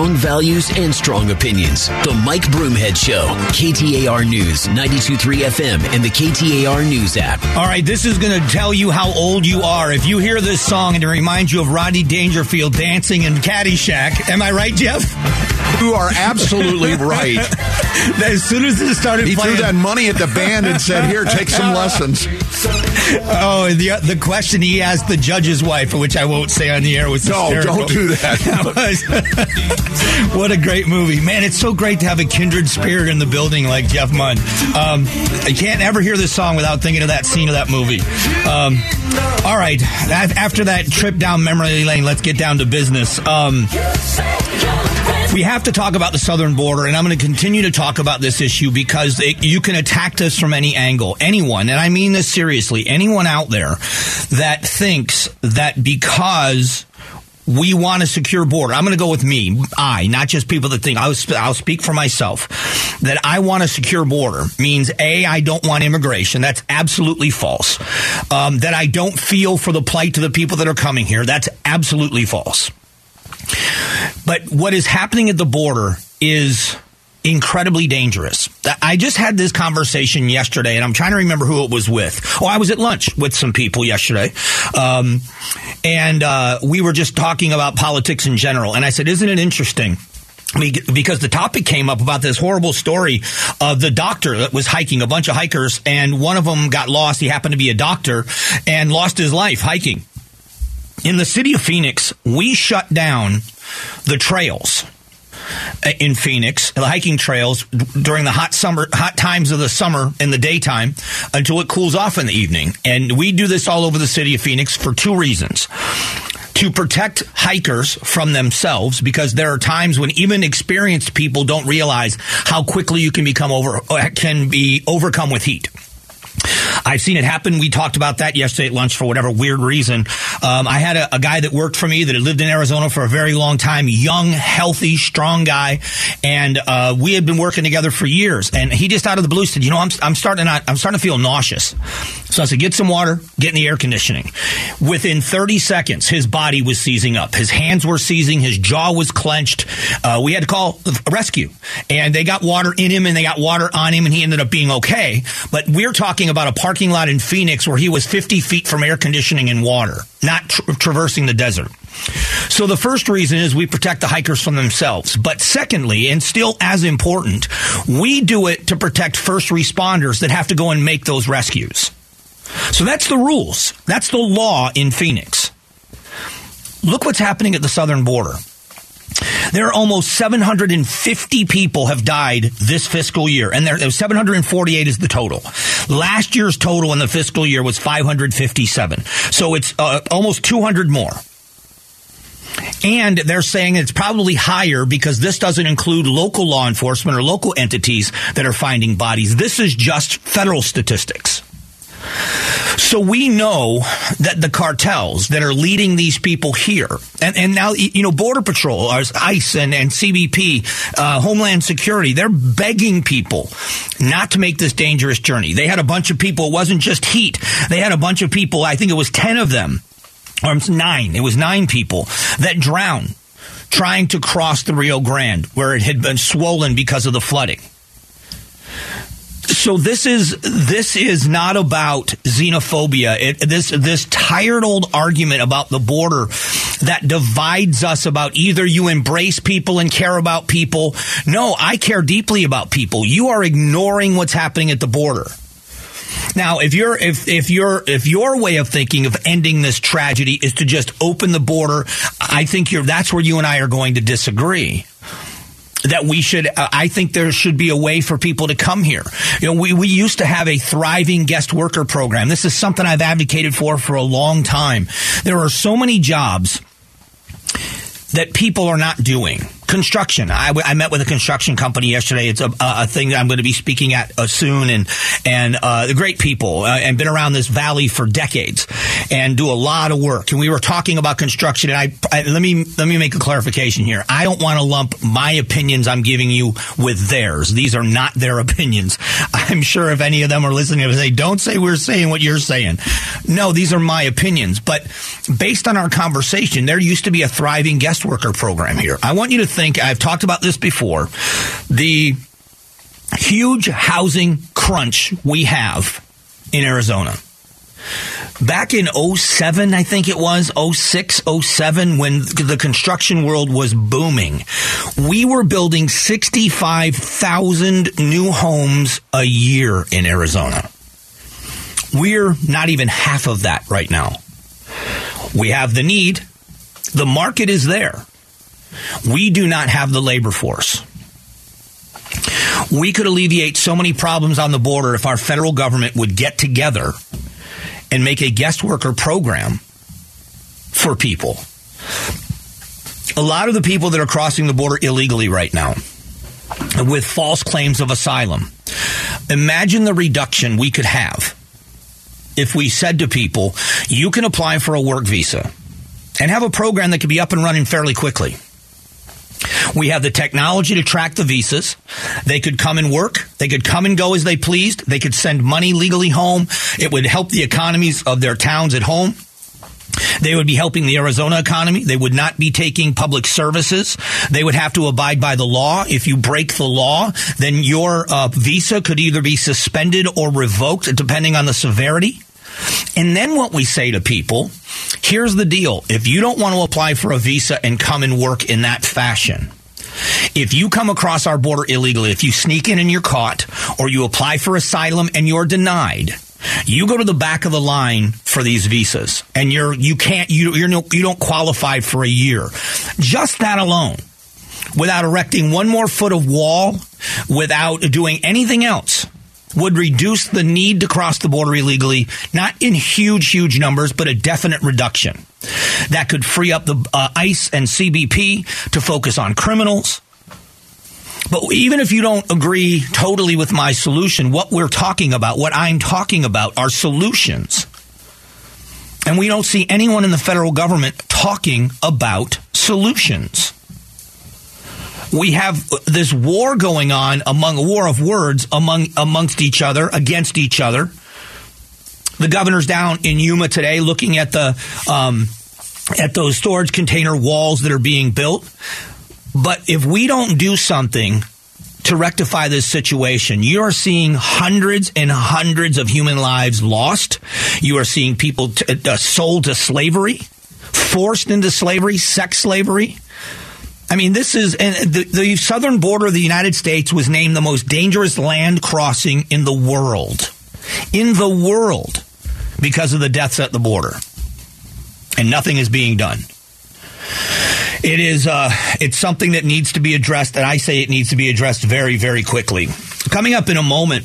Strong values and strong opinions. The Mike Broomhead Show. KTAR News, 92.3 FM, and the KTAR News app. All right, this is going to tell you how old you are. If you hear this song and it reminds you of Rodney Dangerfield dancing in Caddyshack, am I right, Jeff? You are absolutely right. as soon as it started he playing, threw that money at the band and said, "Here, take some lessons." Oh, the the question he asked the judge's wife, which I won't say on the air, was no, hysterical. don't do that. what a great movie, man! It's so great to have a kindred spirit in the building like Jeff Munn. Um, I can't ever hear this song without thinking of that scene of that movie. Um, all right, after that trip down memory lane, let's get down to business. Um, we have to talk about the southern border, and I'm going to continue to talk about this issue because it, you can attack this from any angle. Anyone, and I mean this seriously, anyone out there that thinks that because we want a secure border. I'm going to go with me, I, not just people that think I'll, I'll speak for myself. That I want a secure border means a I don't want immigration. That's absolutely false. Um, that I don't feel for the plight of the people that are coming here. That's absolutely false. But what is happening at the border is incredibly dangerous. I just had this conversation yesterday, and I'm trying to remember who it was with. Oh, I was at lunch with some people yesterday, um, and uh, we were just talking about politics in general. And I said, "Isn't it interesting?" because the topic came up about this horrible story of the doctor that was hiking a bunch of hikers and one of them got lost he happened to be a doctor and lost his life hiking in the city of Phoenix, we shut down the trails uh, in Phoenix, the hiking trails during the hot summer, hot times of the summer in the daytime until it cools off in the evening. And we do this all over the city of Phoenix for two reasons. To protect hikers from themselves, because there are times when even experienced people don't realize how quickly you can become over, uh, can be overcome with heat. I've seen it happen. We talked about that yesterday at lunch for whatever weird reason. Um, I had a, a, guy that worked for me that had lived in Arizona for a very long time, young, healthy, strong guy, and uh, we had been working together for years. And he just out of the blue said, "You know, I'm, I'm starting to not, I'm starting to feel nauseous." So I said, "Get some water, get in the air conditioning." Within 30 seconds, his body was seizing up. His hands were seizing. His jaw was clenched. Uh, we had to call rescue, and they got water in him and they got water on him, and he ended up being okay. But we're talking about a parking lot in Phoenix where he was 50 feet from air conditioning and water, not tra- traversing the desert. So the first reason is we protect the hikers from themselves. But secondly, and still as important, we do it to protect first responders that have to go and make those rescues. So that's the rules. That's the law in Phoenix. Look what's happening at the southern border. There are almost 750 people have died this fiscal year, and there 748 is the total. Last year's total in the fiscal year was 557, so it's uh, almost 200 more. And they're saying it's probably higher because this doesn't include local law enforcement or local entities that are finding bodies. This is just federal statistics. So we know that the cartels that are leading these people here, and, and now, you know, Border Patrol, ICE and, and CBP, uh, Homeland Security, they're begging people not to make this dangerous journey. They had a bunch of people, it wasn't just heat. They had a bunch of people, I think it was 10 of them, or nine, it was nine people that drowned trying to cross the Rio Grande where it had been swollen because of the flooding so this is this is not about xenophobia. It, this this tired old argument about the border that divides us about either you embrace people and care about people. No, I care deeply about people. You are ignoring what's happening at the border. Now, if you're if if your if your way of thinking of ending this tragedy is to just open the border, I think you're that's where you and I are going to disagree that we should uh, i think there should be a way for people to come here. You know we, we used to have a thriving guest worker program. This is something i've advocated for for a long time. There are so many jobs that people are not doing construction. I, I met with a construction company yesterday. It's a, a thing that I'm going to be speaking at uh, soon, and and uh, the great people uh, and been around this valley for decades and do a lot of work. And we were talking about construction, and I, I let me let me make a clarification here. I don't want to lump my opinions I'm giving you with theirs. These are not their opinions. I'm sure if any of them are listening, they "Don't say we're saying what you're saying." No, these are my opinions. But based on our conversation, there used to be a thriving guest worker program here. I want you to think think I've talked about this before. The huge housing crunch we have in Arizona. Back in 07, I think it was, 06, 07, when the construction world was booming, we were building 65,000 new homes a year in Arizona. We're not even half of that right now. We have the need. The market is there. We do not have the labor force. We could alleviate so many problems on the border if our federal government would get together and make a guest worker program for people. A lot of the people that are crossing the border illegally right now with false claims of asylum. Imagine the reduction we could have if we said to people, you can apply for a work visa and have a program that could be up and running fairly quickly. We have the technology to track the visas. They could come and work. They could come and go as they pleased. They could send money legally home. It would help the economies of their towns at home. They would be helping the Arizona economy. They would not be taking public services. They would have to abide by the law. If you break the law, then your uh, visa could either be suspended or revoked, depending on the severity. And then what we say to people here's the deal. If you don't want to apply for a visa and come and work in that fashion, if you come across our border illegally, if you sneak in and you're caught, or you apply for asylum and you're denied, you go to the back of the line for these visas, and you're you can't you you're no, you don't qualify for a year. Just that alone, without erecting one more foot of wall, without doing anything else, would reduce the need to cross the border illegally, not in huge, huge numbers, but a definite reduction. That could free up the uh, ICE and CBP to focus on criminals. But even if you don't agree totally with my solution, what we're talking about, what I'm talking about, are solutions. And we don't see anyone in the federal government talking about solutions we have this war going on among a war of words among amongst each other against each other. The governor's down in Yuma today looking at the um, at those storage container walls that are being built. But if we don't do something to rectify this situation, you are seeing hundreds and hundreds of human lives lost. You are seeing people t- uh, sold to slavery, forced into slavery, sex slavery. I mean, this is the, the southern border of the United States was named the most dangerous land crossing in the world. In the world because of the deaths at the border. And nothing is being done. It is uh, it's something that needs to be addressed, and I say it needs to be addressed very, very quickly. Coming up in a moment,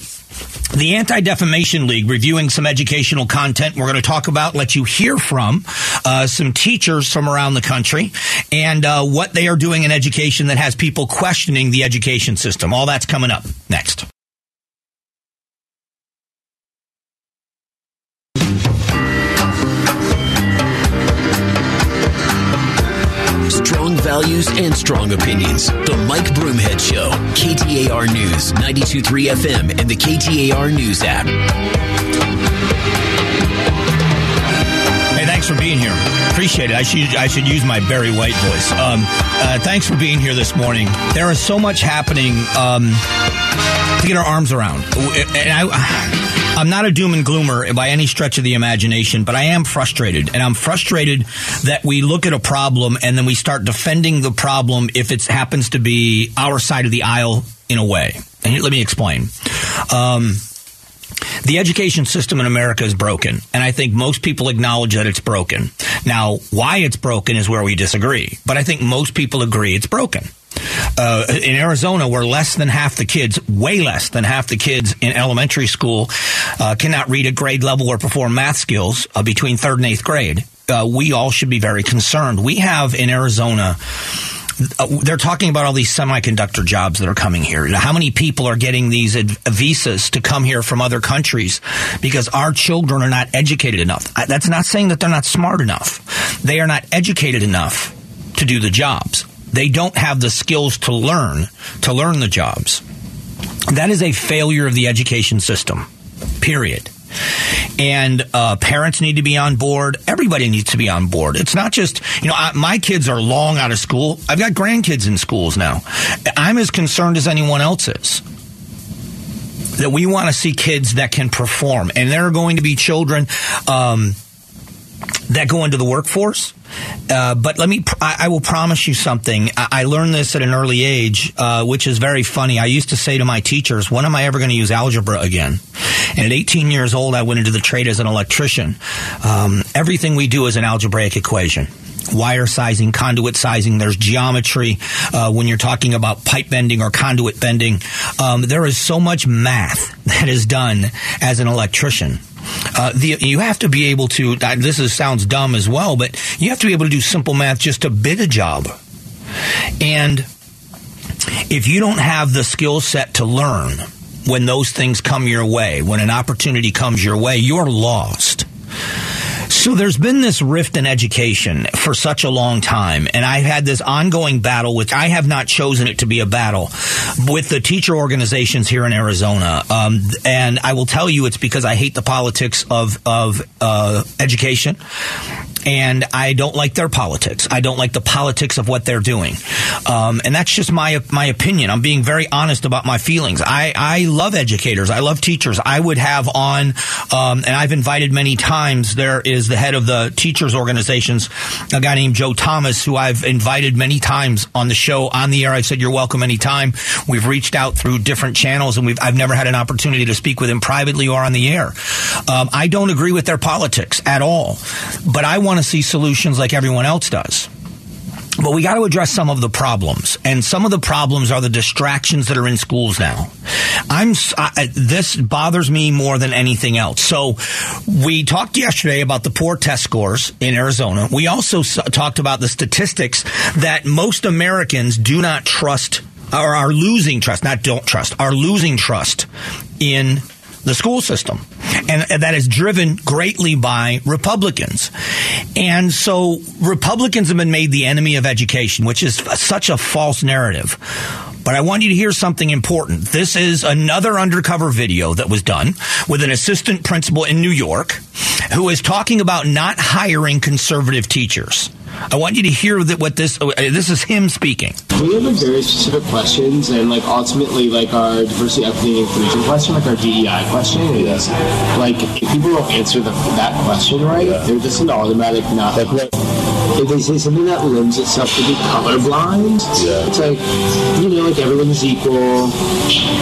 the Anti Defamation League reviewing some educational content we're going to talk about, let you hear from uh, some teachers from around the country and uh, what they are doing in education that has people questioning the education system. All that's coming up next. Strong values and strong opinions. The Mike Broomhead Show. KTAR News, 923 FM, and the KTAR News app. Hey, thanks for being here. Appreciate it. I should I should use my Barry White voice. Um, uh, thanks for being here this morning. There is so much happening um, to get our arms around, and I. I'm not a doom and gloomer by any stretch of the imagination, but I am frustrated. And I'm frustrated that we look at a problem and then we start defending the problem if it happens to be our side of the aisle in a way. And let me explain. Um, the education system in America is broken, and I think most people acknowledge that it's broken. Now, why it's broken is where we disagree, but I think most people agree it's broken. Uh, in Arizona, where less than half the kids, way less than half the kids in elementary school, uh, cannot read at grade level or perform math skills uh, between third and eighth grade, uh, we all should be very concerned. We have in Arizona. Uh, they're talking about all these semiconductor jobs that are coming here. How many people are getting these visas to come here from other countries because our children are not educated enough? That's not saying that they're not smart enough. They are not educated enough to do the jobs. They don't have the skills to learn to learn the jobs. That is a failure of the education system. Period. And uh, parents need to be on board. Everybody needs to be on board. It's not just, you know, I, my kids are long out of school. I've got grandkids in schools now. I'm as concerned as anyone else is that we want to see kids that can perform. And there are going to be children um, that go into the workforce. Uh, but let me, I, I, will promise you something. I, I, learned this at an early age, uh, which is very funny. I used to say to my teachers, when am I ever going to use algebra again? And at 18 years old, I went into the trade as an electrician. Um, everything we do is an algebraic equation wire sizing, conduit sizing. There's geometry uh, when you're talking about pipe bending or conduit bending. Um, there is so much math that is done as an electrician. Uh, the, you have to be able to. This is, sounds dumb as well, but you have to be able to do simple math just to bid a job. And if you don't have the skill set to learn when those things come your way, when an opportunity comes your way, you're lost. So there's been this rift in education for such a long time, and I've had this ongoing battle, which I have not chosen it to be a battle, with the teacher organizations here in Arizona. Um, and I will tell you, it's because I hate the politics of of uh, education and I don't like their politics. I don't like the politics of what they're doing, um, and that's just my my opinion. I'm being very honest about my feelings. I I love educators. I love teachers. I would have on, um, and I've invited many times. There is the head of the teachers organizations, a guy named Joe Thomas, who I've invited many times on the show on the air. I've said you're welcome anytime. We've reached out through different channels, and we've I've never had an opportunity to speak with him privately or on the air. Um, I don't agree with their politics at all, but I want want to see solutions like everyone else does. But we got to address some of the problems, and some of the problems are the distractions that are in schools now. I'm I, this bothers me more than anything else. So, we talked yesterday about the poor test scores in Arizona. We also talked about the statistics that most Americans do not trust or are losing trust, not don't trust, are losing trust in the school system. And, that is driven greatly by Republicans. And so Republicans have been made the enemy of education, which is such a false narrative. But I want you to hear something important. This is another undercover video that was done with an assistant principal in New York who is talking about not hiring conservative teachers. I want you to hear that what this uh, this is him speaking. We have like very specific questions, and like ultimately, like our diversity, equity, and inclusion question, like our DEI question, is like if people don't answer the, that question right, yeah. they're just an automatic not. Like, if they say something that lends itself to be colorblind, yeah. it's like you know, like everyone's equal,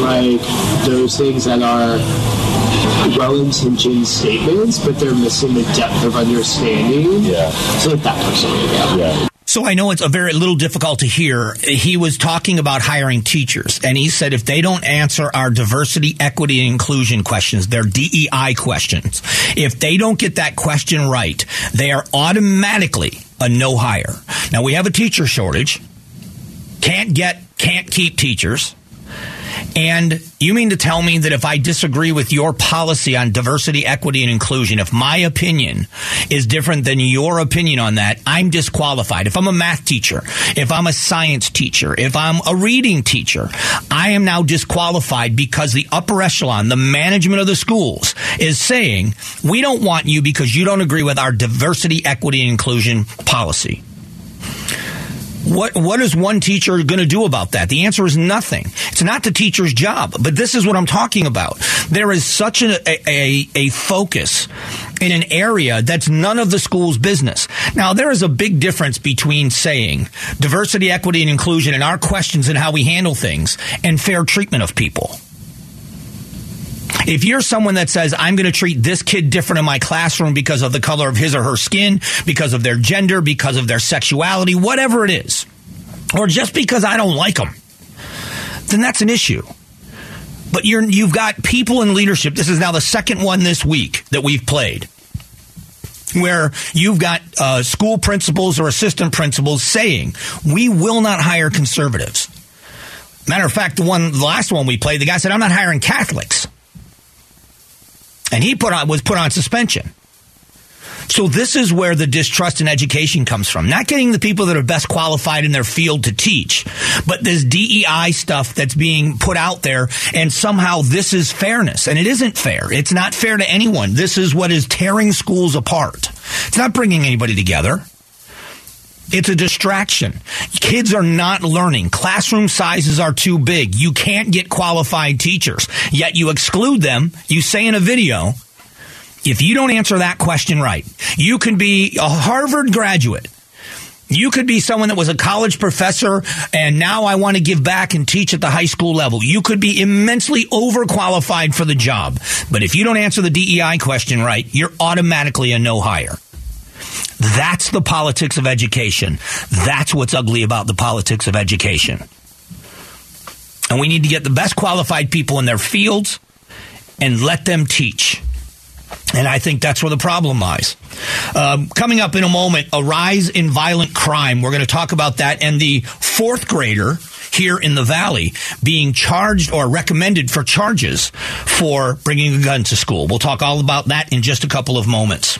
like those things that are well-intentioned statements, but they're missing the depth of understanding. Yeah. So like that person. Yeah. yeah. So I know it's a very little difficult to hear. He was talking about hiring teachers, and he said if they don't answer our diversity, equity, and inclusion questions, their DEI questions, if they don't get that question right, they are automatically a no hire. Now we have a teacher shortage. Can't get, can't keep teachers. And you mean to tell me that if I disagree with your policy on diversity, equity, and inclusion, if my opinion is different than your opinion on that, I'm disqualified. If I'm a math teacher, if I'm a science teacher, if I'm a reading teacher, I am now disqualified because the upper echelon, the management of the schools, is saying, we don't want you because you don't agree with our diversity, equity, and inclusion policy. What what is one teacher going to do about that? The answer is nothing. It's not the teacher's job. But this is what I'm talking about. There is such a, a, a focus in an area that's none of the school's business. Now, there is a big difference between saying diversity, equity, and inclusion in our questions and how we handle things and fair treatment of people. If you're someone that says, I'm going to treat this kid different in my classroom because of the color of his or her skin, because of their gender, because of their sexuality, whatever it is, or just because I don't like them, then that's an issue. But you're, you've got people in leadership. This is now the second one this week that we've played where you've got uh, school principals or assistant principals saying, we will not hire conservatives. Matter of fact, the one, the last one we played, the guy said, I'm not hiring Catholics and he put on was put on suspension. So this is where the distrust in education comes from. Not getting the people that are best qualified in their field to teach, but this DEI stuff that's being put out there and somehow this is fairness. And it isn't fair. It's not fair to anyone. This is what is tearing schools apart. It's not bringing anybody together. It's a distraction. Kids are not learning. Classroom sizes are too big. You can't get qualified teachers. Yet you exclude them. You say in a video, if you don't answer that question right, you can be a Harvard graduate. You could be someone that was a college professor and now I want to give back and teach at the high school level. You could be immensely overqualified for the job. But if you don't answer the DEI question right, you're automatically a no hire. That's the politics of education. That's what's ugly about the politics of education. And we need to get the best qualified people in their fields and let them teach. And I think that's where the problem lies. Um, coming up in a moment, a rise in violent crime. We're going to talk about that and the fourth grader here in the valley being charged or recommended for charges for bringing a gun to school. We'll talk all about that in just a couple of moments.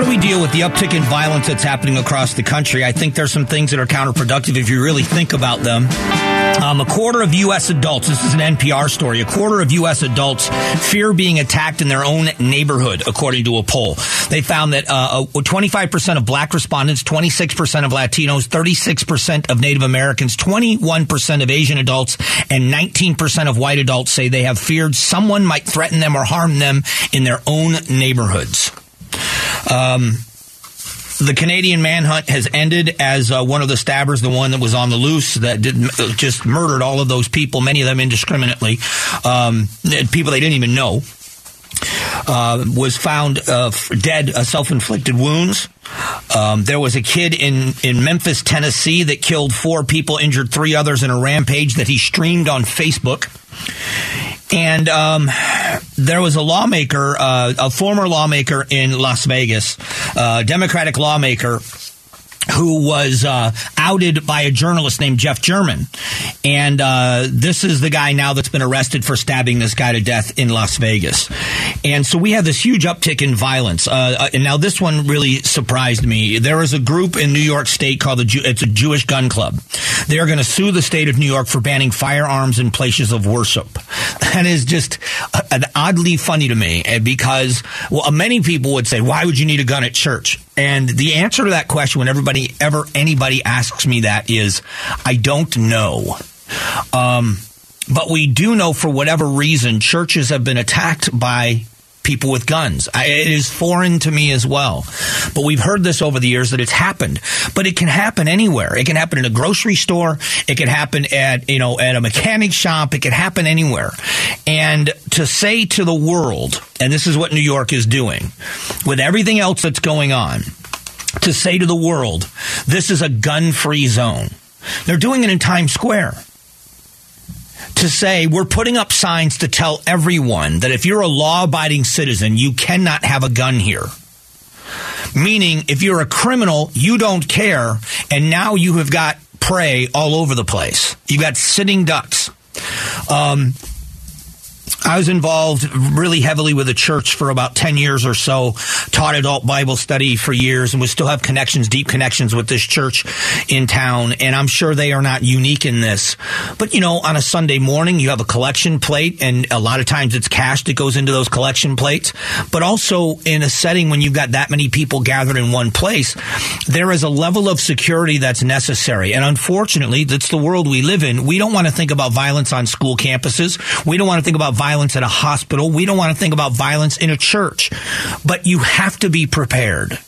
How do we deal with the uptick in violence that's happening across the country? I think there's some things that are counterproductive if you really think about them. Um, a quarter of U.S. adults, this is an NPR story, a quarter of U.S. adults fear being attacked in their own neighborhood, according to a poll. They found that uh, 25% of black respondents, 26% of Latinos, 36% of Native Americans, 21% of Asian adults, and 19% of white adults say they have feared someone might threaten them or harm them in their own neighborhoods. Um, the Canadian manhunt has ended as uh, one of the stabbers, the one that was on the loose that did just murdered all of those people, many of them indiscriminately, um, people they didn't even know. Uh, was found uh, dead, uh, self-inflicted wounds. Um, there was a kid in in Memphis, Tennessee, that killed four people, injured three others in a rampage that he streamed on Facebook. And um, there was a lawmaker, uh, a former lawmaker in Las Vegas, uh, Democratic lawmaker who was uh, outed by a journalist named Jeff German. And uh, this is the guy now that's been arrested for stabbing this guy to death in Las Vegas. And so we have this huge uptick in violence. Uh, uh and now this one really surprised me. There is a group in New York State called the Jew- it's a Jewish gun club. They are going to sue the state of New York for banning firearms in places of worship. That is just an oddly funny to me eh, because well, many people would say, "Why would you need a gun at church?" And the answer to that question, when everybody ever anybody asks me that, is I don't know. Um, but we do know for whatever reason, churches have been attacked by people with guns. I, it is foreign to me as well. But we've heard this over the years that it's happened. But it can happen anywhere. It can happen in a grocery store. It can happen at, you know, at a mechanic shop. It can happen anywhere. And to say to the world, and this is what New York is doing, with everything else that's going on, to say to the world, this is a gun free zone. They're doing it in Times Square to say we're putting up signs to tell everyone that if you're a law abiding citizen, you cannot have a gun here. Meaning, if you're a criminal, you don't care, and now you have got prey all over the place. You've got sitting ducks. Um, I was involved really heavily with the church for about 10 years or so, taught adult Bible study for years, and we still have connections, deep connections with this church in town. And I'm sure they are not unique in this. But, you know, on a Sunday morning, you have a collection plate, and a lot of times it's cash that goes into those collection plates. But also in a setting when you've got that many people gathered in one place, there is a level of security that's necessary. And unfortunately, that's the world we live in. We don't want to think about violence on school campuses. We don't want to think about violence at a hospital. We don't want to think about violence in a church. But you have to be prepared.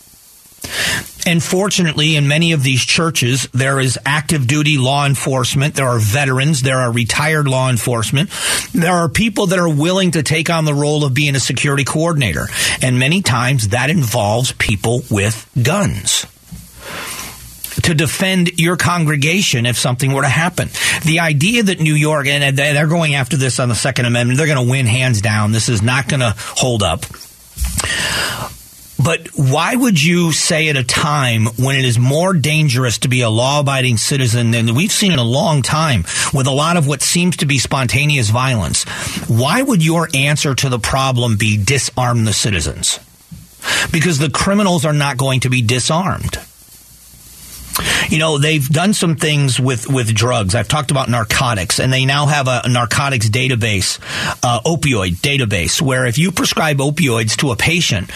And fortunately, in many of these churches, there is active duty law enforcement. There are veterans. There are retired law enforcement. There are people that are willing to take on the role of being a security coordinator. And many times that involves people with guns. To defend your congregation if something were to happen. The idea that New York, and they're going after this on the Second Amendment, they're going to win hands down. This is not going to hold up. But why would you say at a time when it is more dangerous to be a law abiding citizen than we've seen in a long time with a lot of what seems to be spontaneous violence? Why would your answer to the problem be disarm the citizens? Because the criminals are not going to be disarmed. You know, they've done some things with, with drugs. I've talked about narcotics, and they now have a, narcotics database, uh, opioid database, where if you prescribe opioids to a patient,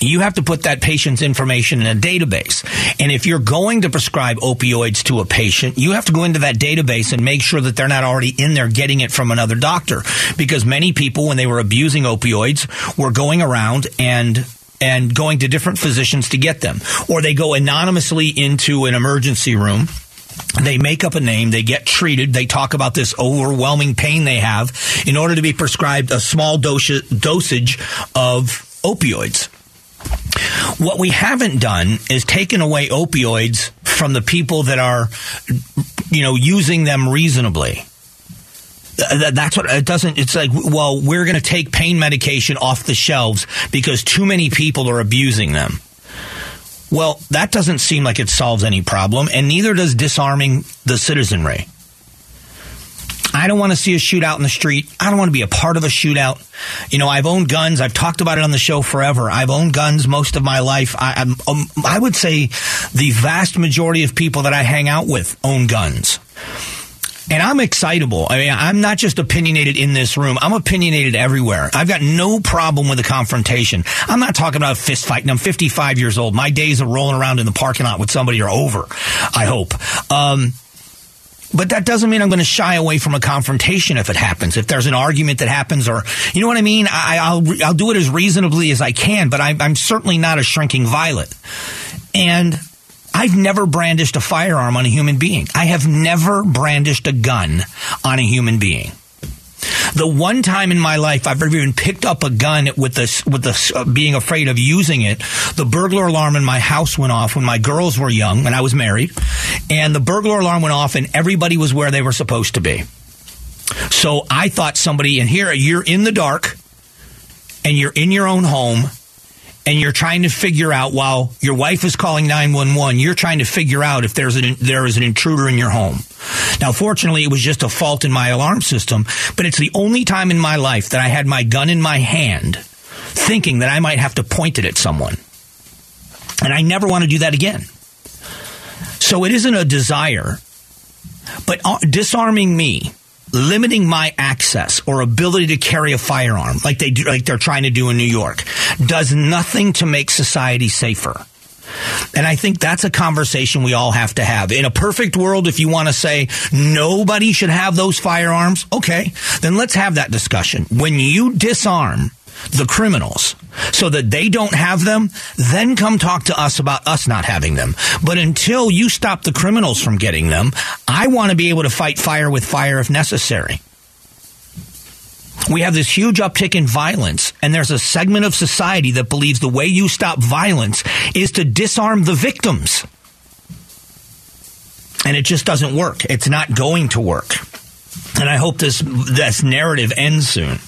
you have to put that patient's information in a database. And if you're going to prescribe opioids to a patient, you have to go into that database and make sure that they're not already in there getting it from another doctor. Because many people, when they were abusing opioids, were going around and and going to different physicians to get them. Or they go anonymously into an emergency room. They make up a name, they get treated, they talk about this overwhelming pain they have in order to be prescribed a small dosage of opioids. What we haven't done is taken away opioids from the people that are, you know, using them reasonably. That's what it doesn't. It's like, well, we're going to take pain medication off the shelves because too many people are abusing them. Well, that doesn't seem like it solves any problem, and neither does disarming the citizenry. I don't want to see a shootout in the street. I don't want to be a part of a shootout. You know, I've owned guns. I've talked about it on the show forever. I've owned guns most of my life. I, um, I would say the vast majority of people that I hang out with own guns. And I'm excitable. I mean, I'm not just opinionated in this room. I'm opinionated everywhere. I've got no problem with a confrontation. I'm not talking about fist fighting. I'm 55 years old. My days of rolling around in the parking lot with somebody are over. I hope. Um, but that doesn't mean I'm going to shy away from a confrontation if it happens. If there's an argument that happens, or you know what I mean, I, will I'll do it as reasonably as I can. But I, I'm certainly not a shrinking violet. And I've never brandished a firearm on a human being. I have never brandished a gun on a human being. The one time in my life I've ever even picked up a gun with this, with this, uh, being afraid of using it, the burglar alarm in my house went off when my girls were young, when I was married, and the burglar alarm went off and everybody was where they were supposed to be. So I thought somebody, and here you're in the dark, and you're in your own home, and you're trying to figure out while your wife is calling 911, you're trying to figure out if there's an, there is an intruder in your home. Now, fortunately, it was just a fault in my alarm system, but it's the only time in my life that I had my gun in my hand thinking that I might have to point it at someone. And I never want to do that again. So it isn't a desire, but uh, disarming me limiting my access or ability to carry a firearm like they do, like they're trying to do in New York does nothing to make society safer. And I think that's a conversation we all have to have. In a perfect world, if you want to say nobody should have those firearms, okay, then let's have that discussion. When you disarm the criminals so that they don't have them, then come talk to us about us not having them. But until you stop the criminals from getting them, I want to be able to fight fire with fire if necessary. We have this huge uptick in violence, and there's a segment of society that believes the way you stop violence is to disarm the victims. And it just doesn't work. It's not going to work. And I hope this, this narrative ends soon.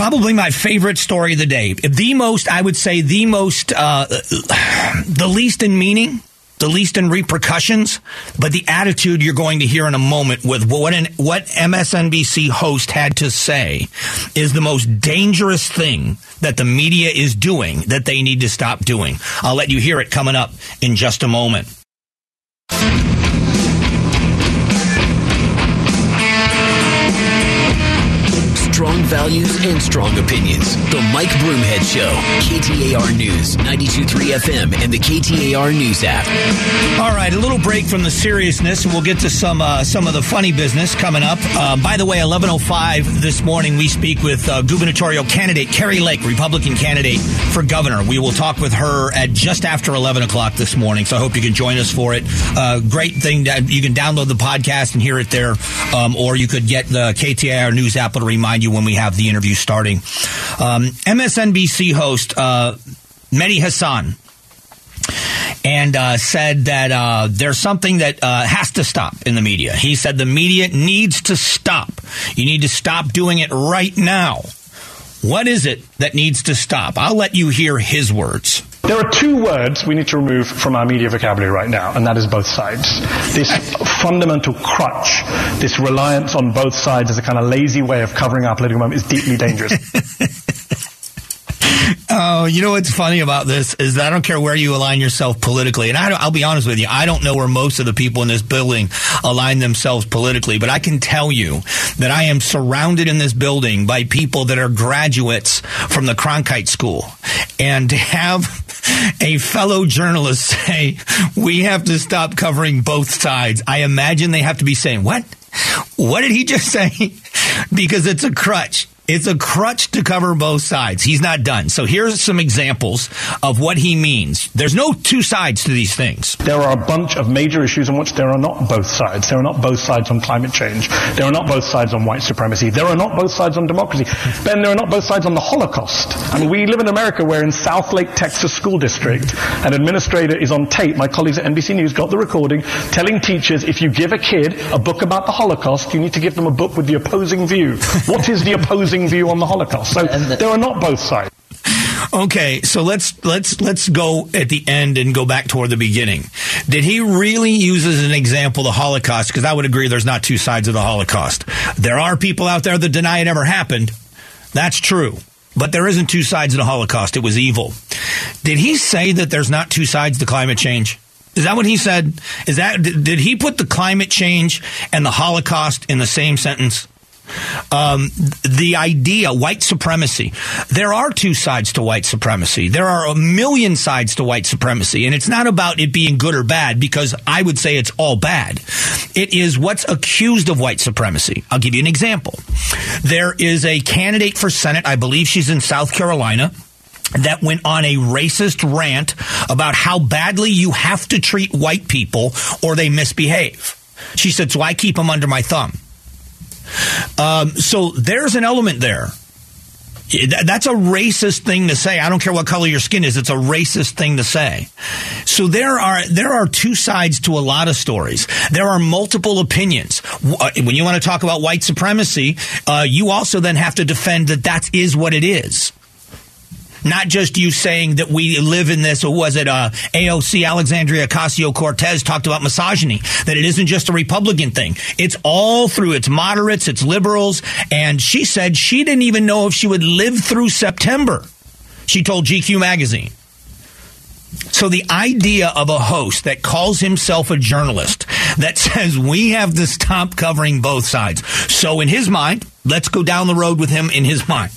Probably my favorite story of the day. The most, I would say, the most, uh, the least in meaning, the least in repercussions, but the attitude you're going to hear in a moment with what an, what MSNBC host had to say is the most dangerous thing that the media is doing that they need to stop doing. I'll let you hear it coming up in just a moment. Strong values and strong opinions. The Mike Broomhead Show, KTAR News, 92.3 FM, and the KTAR News app. All right, a little break from the seriousness, and we'll get to some uh, some of the funny business coming up. Uh, by the way, 11.05 this morning, we speak with uh, gubernatorial candidate Kari Lake, Republican candidate for governor. We will talk with her at just after 11 o'clock this morning, so I hope you can join us for it. Uh, great thing that you can download the podcast and hear it there, um, or you could get the KTAR News app to remind you when we have the interview starting. Um, MSNBC host uh, Mehdi Hasan and uh, said that uh, there's something that uh, has to stop in the media. He said the media needs to stop. You need to stop doing it right now. What is it that needs to stop? I'll let you hear his words. There are two words we need to remove from our media vocabulary right now, and that is both sides. This fundamental crutch, this reliance on both sides as a kind of lazy way of covering our political moment is deeply dangerous. Oh, you know what's funny about this is that I don't care where you align yourself politically, and I will be honest with you, I don't know where most of the people in this building align themselves politically, but I can tell you that I am surrounded in this building by people that are graduates from the Cronkite School, and to have a fellow journalist say we have to stop covering both sides, I imagine they have to be saying what. What did he just say? because it's a crutch. It's a crutch to cover both sides. He's not done. So here's some examples of what he means. There's no two sides to these things. There are a bunch of major issues on which there are not both sides. There are not both sides on climate change. There are not both sides on white supremacy. There are not both sides on democracy. Ben, there are not both sides on the Holocaust. I mean, we live in America where in Southlake, Texas School District, an administrator is on tape. My colleagues at NBC News got the recording telling teachers if you give a kid a book about the Holocaust, you need to give them a book with the opposing view. What is the opposing view on the Holocaust. So the, there are not both sides. Okay, so let's let's let's go at the end and go back toward the beginning. Did he really use as an example the Holocaust? Because I would agree there's not two sides of the Holocaust. There are people out there that deny it ever happened. That's true. But there isn't two sides of the Holocaust. It was evil. Did he say that there's not two sides to climate change? Is that what he said? Is that did he put the climate change and the Holocaust in the same sentence? Um, the idea, white supremacy. There are two sides to white supremacy. There are a million sides to white supremacy, and it's not about it being good or bad because I would say it's all bad. It is what's accused of white supremacy. I'll give you an example. There is a candidate for Senate, I believe she's in South Carolina that went on a racist rant about how badly you have to treat white people or they misbehave. She said, so I keep them under my thumb. Um, so there's an element there. That's a racist thing to say. I don't care what color your skin is. It's a racist thing to say. So there are there are two sides to a lot of stories. There are multiple opinions. Uh, when you want to talk about white supremacy, uh, you also then have to defend that that is what it is. Not just you saying that we live in this, or was it uh, AOC Alexandria Ocasio Cortez talked about misogyny, that it isn't just a Republican thing. It's all through its moderates, its liberals. And she said she didn't even know if she would live through September. She told GQ magazine. So the idea of a host that calls himself a journalist that says we have to stop covering both sides. So in his mind, let's go down the road with him in his mind.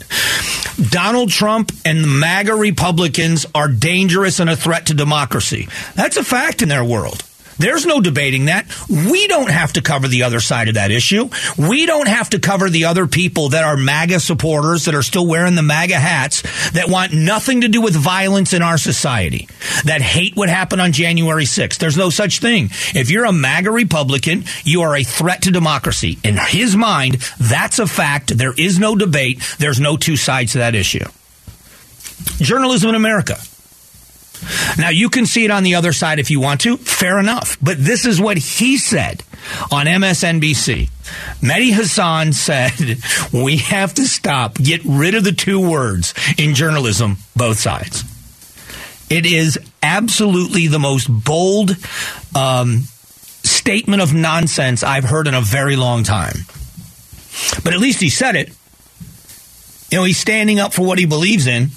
Donald Trump and the MAGA Republicans are dangerous and a threat to democracy. That's a fact in their world. There's no debating that. We don't have to cover the other side of that issue. We don't have to cover the other people that are MAGA supporters that are still wearing the MAGA hats that want nothing to do with violence in our society, that hate what happened on January 6th. There's no such thing. If you're a MAGA Republican, you are a threat to democracy. In his mind, that's a fact. There is no debate. There's no two sides to that issue. Journalism in America. Now, you can see it on the other side if you want to. Fair enough. But this is what he said on MSNBC. Mehdi Hasan said, we have to stop, get rid of the two words in journalism, both sides. It is absolutely the most bold um, statement of nonsense I've heard in a very long time. But at least he said it. You know, he's standing up for what he believes in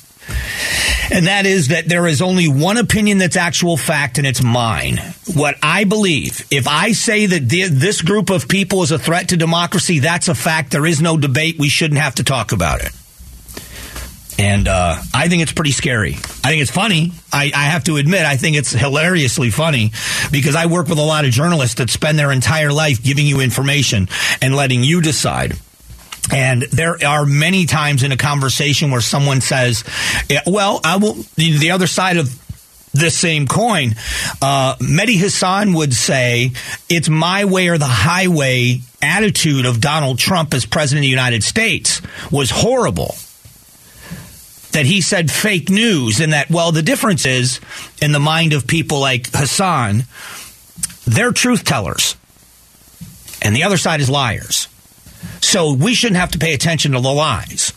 and that is that there is only one opinion that's actual fact, and it's mine. What I believe. If I say that this group of people is a threat to democracy, that's a fact. There is no debate. We shouldn't have to talk about it. And uh, I think it's pretty scary. I think it's funny. I, I, have to admit, I think it's hilariously funny because I work with a lot of journalists that spend their entire life giving you information and letting you decide. And there are many times in a conversation where someone says, well, I will, the other side of the same coin, uh, Mehdi Hasan would say, it's my way or the highway attitude of Donald Trump as president of the United States was horrible. that he said fake news and that, well, the difference is in the mind of people like Hasan, they're truth tellers and the other side is liars. So we shouldn't have to pay attention to the lies.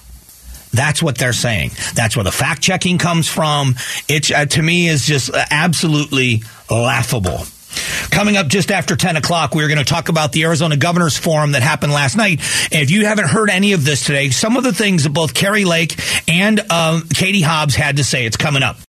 That's what they're saying. That's where the fact checking comes from. It uh, to me is just absolutely laughable. Coming up just after 10 o'clock, we're going to talk about the Arizona Governor's Forum that happened last night. And if you haven't heard any of this today, some of the things that both Kari Lake and um, Katie Hobbs had to say, it's coming up.